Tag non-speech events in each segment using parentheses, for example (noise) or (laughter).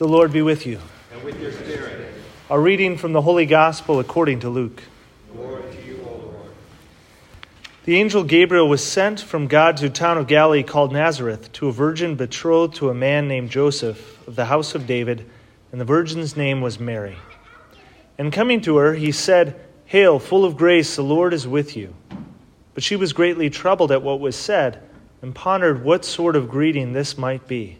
The Lord be with you. And with your spirit. A reading from the Holy Gospel according to Luke. Glory to you, O Lord. The angel Gabriel was sent from God to a town of Galilee called Nazareth to a virgin betrothed to a man named Joseph of the house of David, and the virgin's name was Mary. And coming to her, he said, Hail, full of grace, the Lord is with you. But she was greatly troubled at what was said, and pondered what sort of greeting this might be.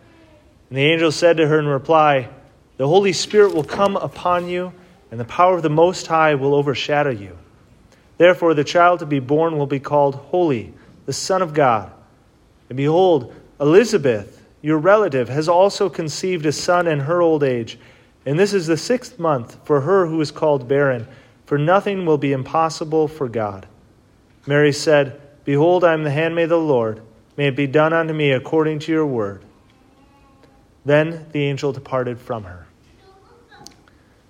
And the angel said to her in reply, The Holy Spirit will come upon you, and the power of the Most High will overshadow you. Therefore, the child to be born will be called Holy, the Son of God. And behold, Elizabeth, your relative, has also conceived a son in her old age. And this is the sixth month for her who is called barren, for nothing will be impossible for God. Mary said, Behold, I am the handmaid of the Lord. May it be done unto me according to your word. Then the angel departed from her.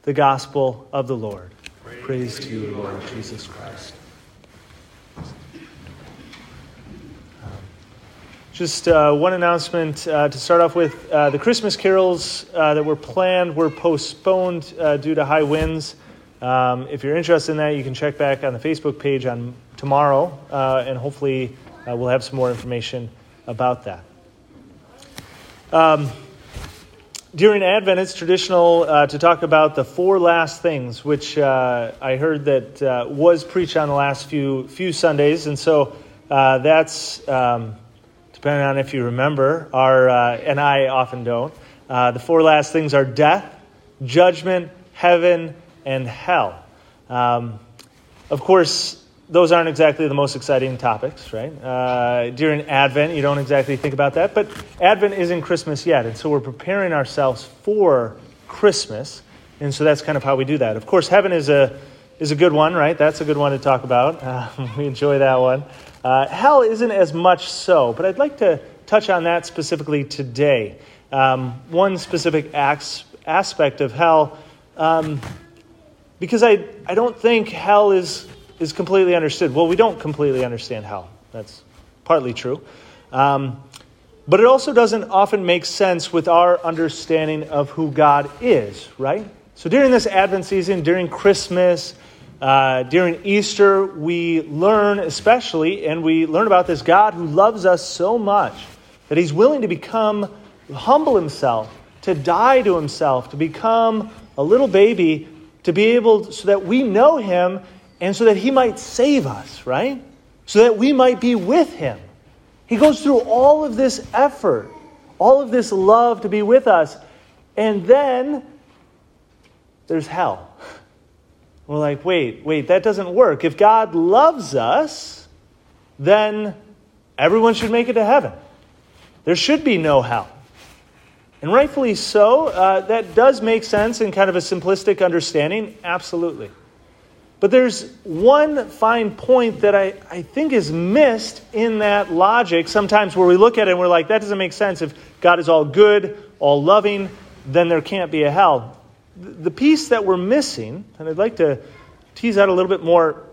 The Gospel of the Lord. Praise, Praise to you, Lord Jesus Christ. Just uh, one announcement uh, to start off with. Uh, the Christmas carols uh, that were planned were postponed uh, due to high winds. Um, if you're interested in that, you can check back on the Facebook page on tomorrow, uh, and hopefully we'll have some more information about that. Um, during Advent, it's traditional uh, to talk about the four last things, which uh, I heard that uh, was preached on the last few few Sundays, and so uh, that's um, depending on if you remember. Are uh, and I often don't. Uh, the four last things are death, judgment, heaven, and hell. Um, of course, those aren't exactly the most exciting topics, right? Uh, during Advent, you don't exactly think about that, but Advent isn't Christmas yet, and so we're preparing ourselves for Christmas, and so that's kind of how we do that. Of course, heaven is a is a good one, right? That's a good one to talk about. Uh, (laughs) we enjoy that one. Uh, hell isn't as much so, but I'd like to touch on that specifically today. Um, one specific acts, aspect of hell, um, because I I don't think hell is is completely understood. Well, we don't completely understand hell. That's partly true. Um, but it also doesn't often make sense with our understanding of who God is, right? So during this Advent season, during Christmas, uh, during Easter, we learn especially, and we learn about this God who loves us so much that he's willing to become, humble himself, to die to himself, to become a little baby, to be able, so that we know him and so that he might save us, right? So that we might be with him. He goes through all of this effort, all of this love to be with us. And then there's hell. (laughs) We're like, wait, wait, that doesn't work. If God loves us, then everyone should make it to heaven. There should be no hell. And rightfully so, uh, that does make sense in kind of a simplistic understanding, absolutely. But there's one fine point that I, I think is missed in that logic sometimes where we look at it and we're like, that doesn't make sense. If God is all good, all loving, then there can't be a hell. The piece that we're missing, and I'd like to tease out a little bit more,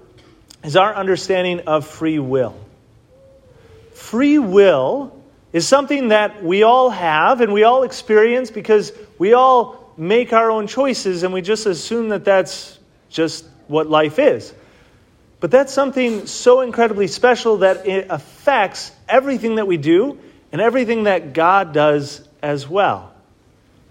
is our understanding of free will. Free will is something that we all have and we all experience because we all make our own choices and we just assume that that's just what life is. But that's something so incredibly special that it affects everything that we do and everything that God does as well.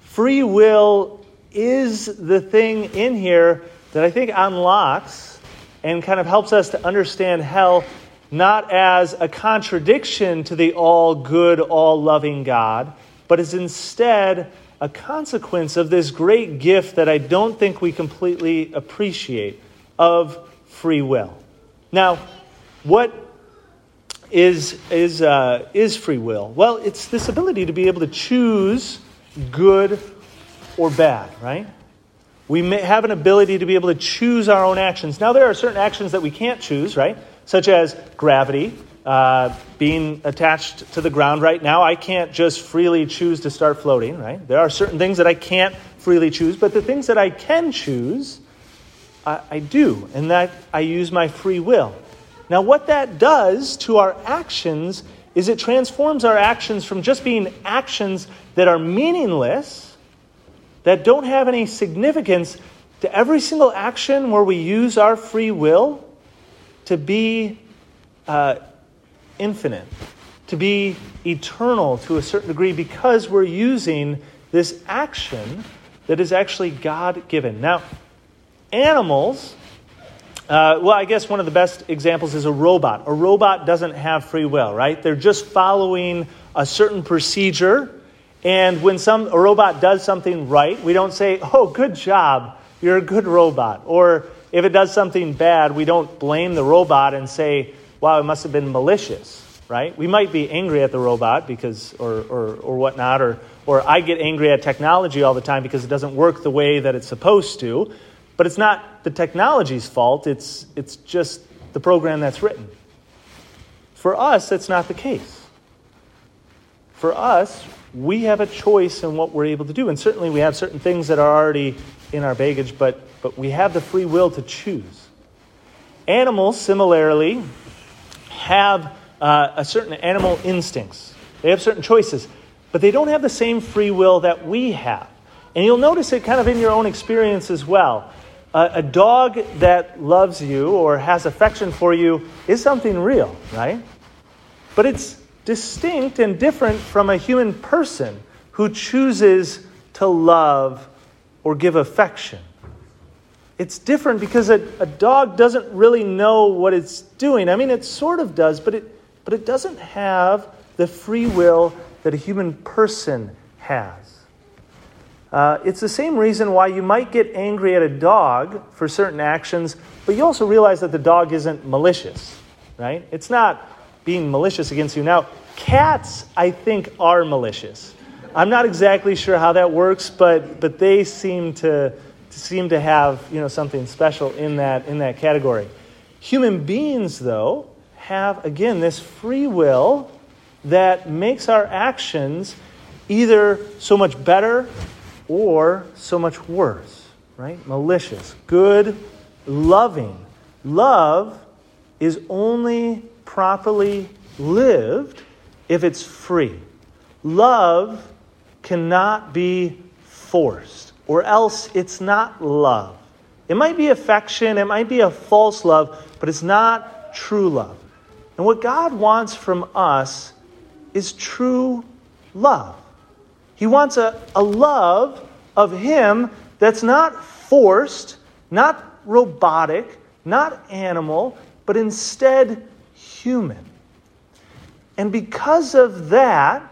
Free will is the thing in here that I think unlocks and kind of helps us to understand hell not as a contradiction to the all good, all loving God, but as instead a consequence of this great gift that I don't think we completely appreciate of free will. Now, what is, is, uh, is free will? Well, it's this ability to be able to choose good or bad, right? We have an ability to be able to choose our own actions. Now, there are certain actions that we can't choose, right? Such as gravity, uh, being attached to the ground right now. I can't just freely choose to start floating, right? There are certain things that I can't freely choose, but the things that I can choose, I, I do, and that I use my free will. Now, what that does to our actions is it transforms our actions from just being actions that are meaningless, that don't have any significance, to every single action where we use our free will to be uh, infinite, to be eternal to a certain degree, because we're using this action that is actually God given. Now, animals uh, well, I guess one of the best examples is a robot. A robot doesn't have free will, right? They're just following a certain procedure. And when some, a robot does something right, we don't say, oh, good job, you're a good robot. Or if it does something bad, we don't blame the robot and say, wow, it must have been malicious, right? We might be angry at the robot because, or, or, or whatnot, or, or I get angry at technology all the time because it doesn't work the way that it's supposed to. But it's not the technology's fault, it's, it's just the program that's written. For us, that's not the case. For us, we have a choice in what we're able to do. And certainly we have certain things that are already in our baggage, but, but we have the free will to choose. Animals, similarly, have uh, a certain animal instincts. They have certain choices, but they don't have the same free will that we have. And you'll notice it kind of in your own experience as well a, dog that loves you or has affection for you is something real, right? But it's distinct and different from a human person who chooses to love or give affection. It's different because a, a dog doesn't really know what it's doing. I mean, it sort of does, but it, but it doesn't have the free will that a human person has. Uh, it's the same reason why you might get angry at a dog for certain actions, but you also realize that the dog isn't malicious, right? It's not being malicious against you. Now, cats, I think, are malicious. I'm not exactly sure how that works, but, but they seem to, to seem to have you know, something special in that, in that category. Human beings, though, have, again, this free will that makes our actions either so much better or so much worse, right? Malicious, good, loving. Love is only properly lived if it's free. Love cannot be forced, or else it's not love. It might be affection, it might be a false love, but it's not true love. And what God wants from us is true love. He wants a, a love of Him that's not forced, not robotic, not animal, but instead human. And because of that,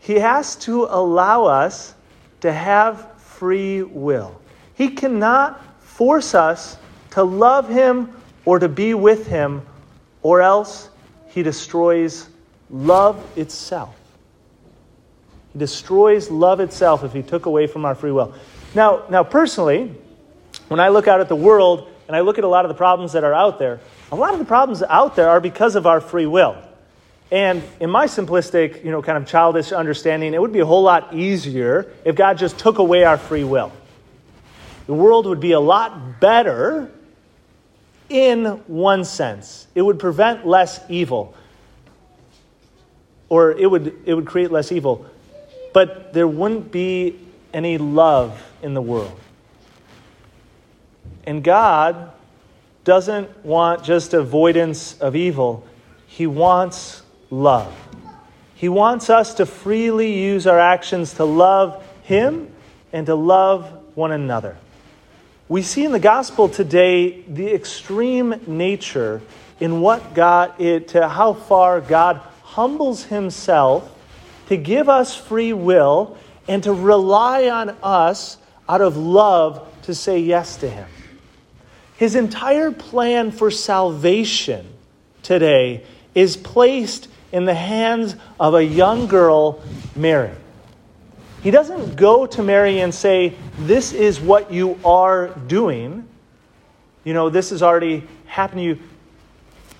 He has to allow us to have free will. He cannot force us to love Him or to be with Him, or else He destroys love itself. He destroys love itself if he took away from our free will. Now, now personally, when I look out at the world and I look at a lot of the problems that are out there, a lot of the problems out there are because of our free will. And in my simplistic, you know, kind of childish understanding, it would be a whole lot easier if God just took away our free will. The world would be a lot better in one sense. It would prevent less evil. Or it would, it would create less evil but there wouldn't be any love in the world. And God doesn't want just avoidance of evil, He wants love. He wants us to freely use our actions to love Him and to love one another. We see in the gospel today the extreme nature in what God, it, to how far God humbles Himself to give us free will and to rely on us out of love to say yes to Him. His entire plan for salvation today is placed in the hands of a young girl, Mary. He doesn't go to Mary and say, This is what you are doing. You know, this has already happened to you.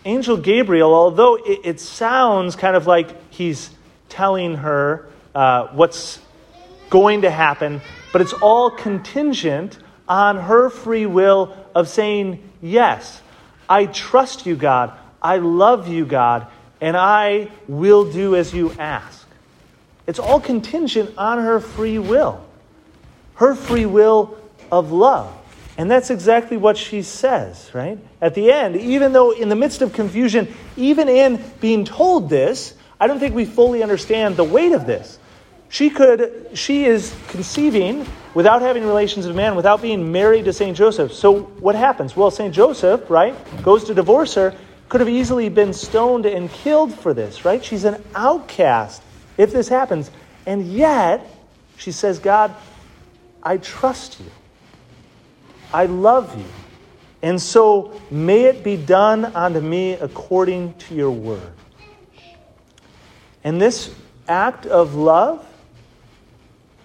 Angel Gabriel, although it, it sounds kind of like he's telling her uh, what's going to happen, but it's all contingent on her free will of saying, Yes, I trust you, God. I love you, God, and I will do as you ask. It's all contingent on her free will, her free will of love. And that's exactly what she says, right? At the end, even though in the midst of confusion, even in being told this, I don't think we fully understand the weight of this. She could, she is conceiving without having relations with man, without being married to St. Joseph. So what happens? Well, St. Joseph, right, goes to divorce her, could have easily been stoned and killed for this, right? She's an outcast if this happens. And yet, she says, God, I trust you. I love you. And so may it be done unto me according to your word. And this act of love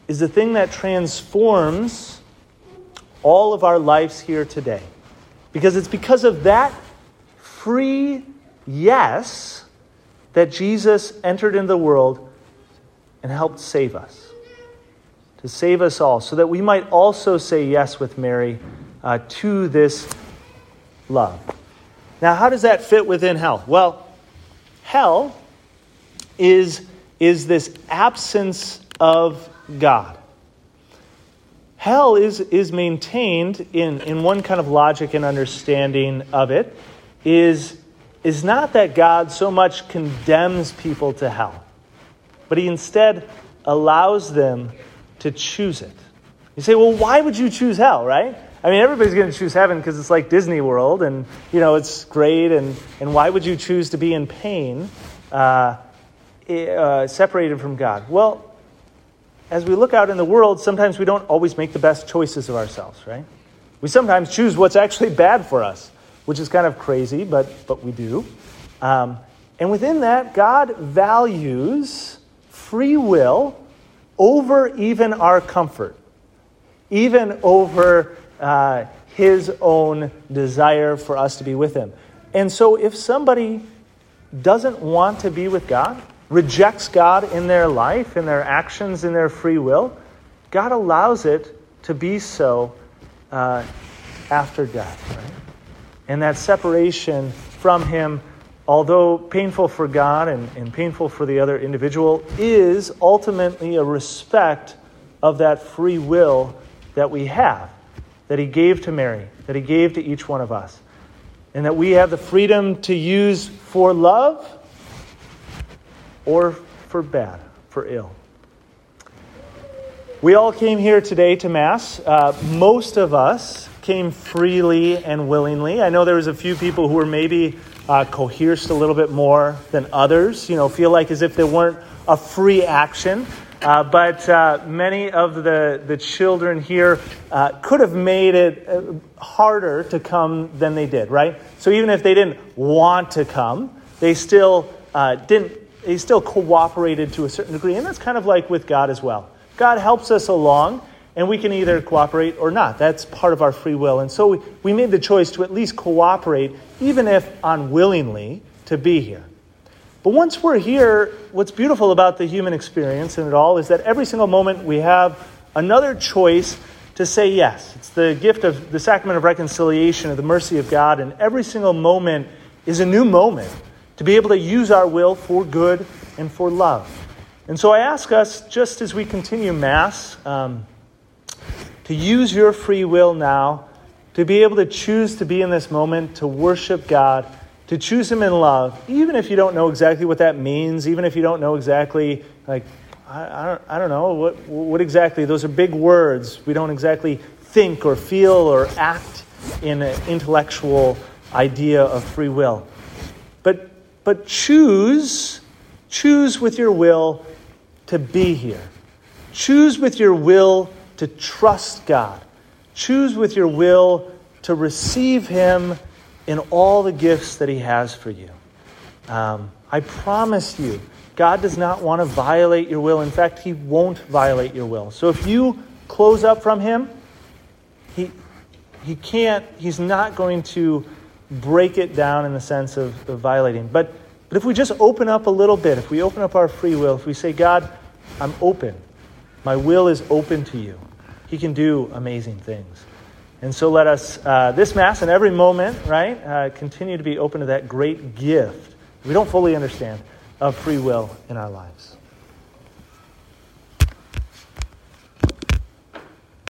is the thing that transforms all of our lives here today. Because it's because of that free yes that Jesus entered into the world and helped save us. To save us all, so that we might also say yes with Mary uh, to this love. Now, how does that fit within hell? Well, hell is, is this absence of God. Hell is, is maintained in, in one kind of logic and understanding of it, is, is not that God so much condemns people to hell, but he instead allows them to choose it. You say, well, why would you choose hell, right? I mean, everybody's going to choose heaven because it's like Disney World and, you know, it's great. And, and why would you choose to be in pain, uh, uh, separated from God? Well, as we look out in the world, sometimes we don't always make the best choices of ourselves, right? We sometimes choose what's actually bad for us, which is kind of crazy, but, but we do. Um, and within that, God values free will over even our comfort, even over uh, his own desire for us to be with him. And so if somebody doesn't want to be with God, rejects God in their life, in their actions, in their free will, God allows it to be so uh, after death. Right? And that separation from Him, although painful for God and, and painful for the other individual, is ultimately a respect of that free will that we have, that He gave to Mary, that He gave to each one of us. And that we have the freedom to use for love or for bad, for ill. We all came here today to Mass. Uh, most of us came freely and willingly. I know there was a few people who were maybe uh, coerced a little bit more than others, you know, feel like as if they weren't a free action. Uh, but uh, many of the, the children here uh, could have made it uh, harder to come than they did, right? So even if they didn't want to come, they still uh, didn't he still cooperated to a certain degree. And that's kind of like with God as well. God helps us along, and we can either cooperate or not. That's part of our free will. And so we, we made the choice to at least cooperate, even if unwillingly, to be here. But once we're here, what's beautiful about the human experience and it all is that every single moment we have another choice to say yes. It's the gift of the sacrament of reconciliation, of the mercy of God, and every single moment is a new moment to be able to use our will for good and for love. And so I ask us, just as we continue Mass, um, to use your free will now, to be able to choose to be in this moment, to worship God, to choose Him in love, even if you don't know exactly what that means, even if you don't know exactly, like, I, I, don't, I don't know, what, what exactly, those are big words. We don't exactly think or feel or act in an intellectual idea of free will. But but choose, choose with your will to be here. Choose with your will to trust God. Choose with your will to receive Him in all the gifts that He has for you. Um, I promise you God does not want to violate your will. In fact, He won't violate your will. So if you close up from Him, He, he can't, He's not going to break it down in the sense of, of violating. But, but if we just open up a little bit, if we open up our free will, if we say, God, I'm open, my will is open to you, He can do amazing things. And so let us, uh, this Mass and every moment, right, uh, continue to be open to that great gift we don't fully understand of free will in our lives.